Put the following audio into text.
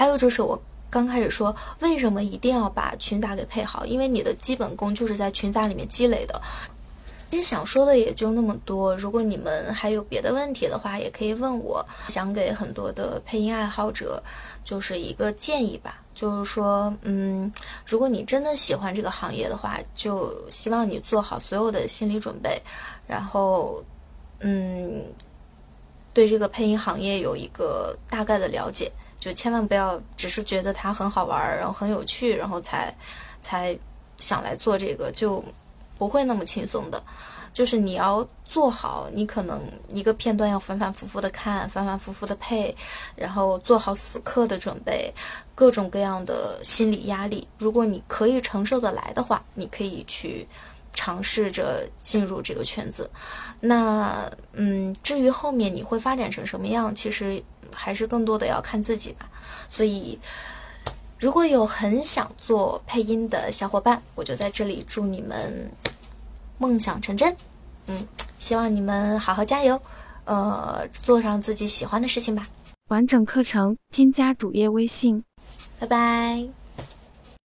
还有就是我刚开始说，为什么一定要把群杂给配好？因为你的基本功就是在群杂里面积累的。其实想说的也就那么多。如果你们还有别的问题的话，也可以问我。想给很多的配音爱好者，就是一个建议吧，就是说，嗯，如果你真的喜欢这个行业的话，就希望你做好所有的心理准备，然后，嗯，对这个配音行业有一个大概的了解，就千万不要只是觉得它很好玩，然后很有趣，然后才才想来做这个就。不会那么轻松的，就是你要做好，你可能一个片段要反反复复的看，反反复复的配，然后做好死磕的准备，各种各样的心理压力。如果你可以承受得来的话，你可以去尝试着进入这个圈子。那嗯，至于后面你会发展成什么样，其实还是更多的要看自己吧。所以。如果有很想做配音的小伙伴，我就在这里祝你们梦想成真。嗯，希望你们好好加油，呃，做上自己喜欢的事情吧。完整课程添加主页微信，拜拜。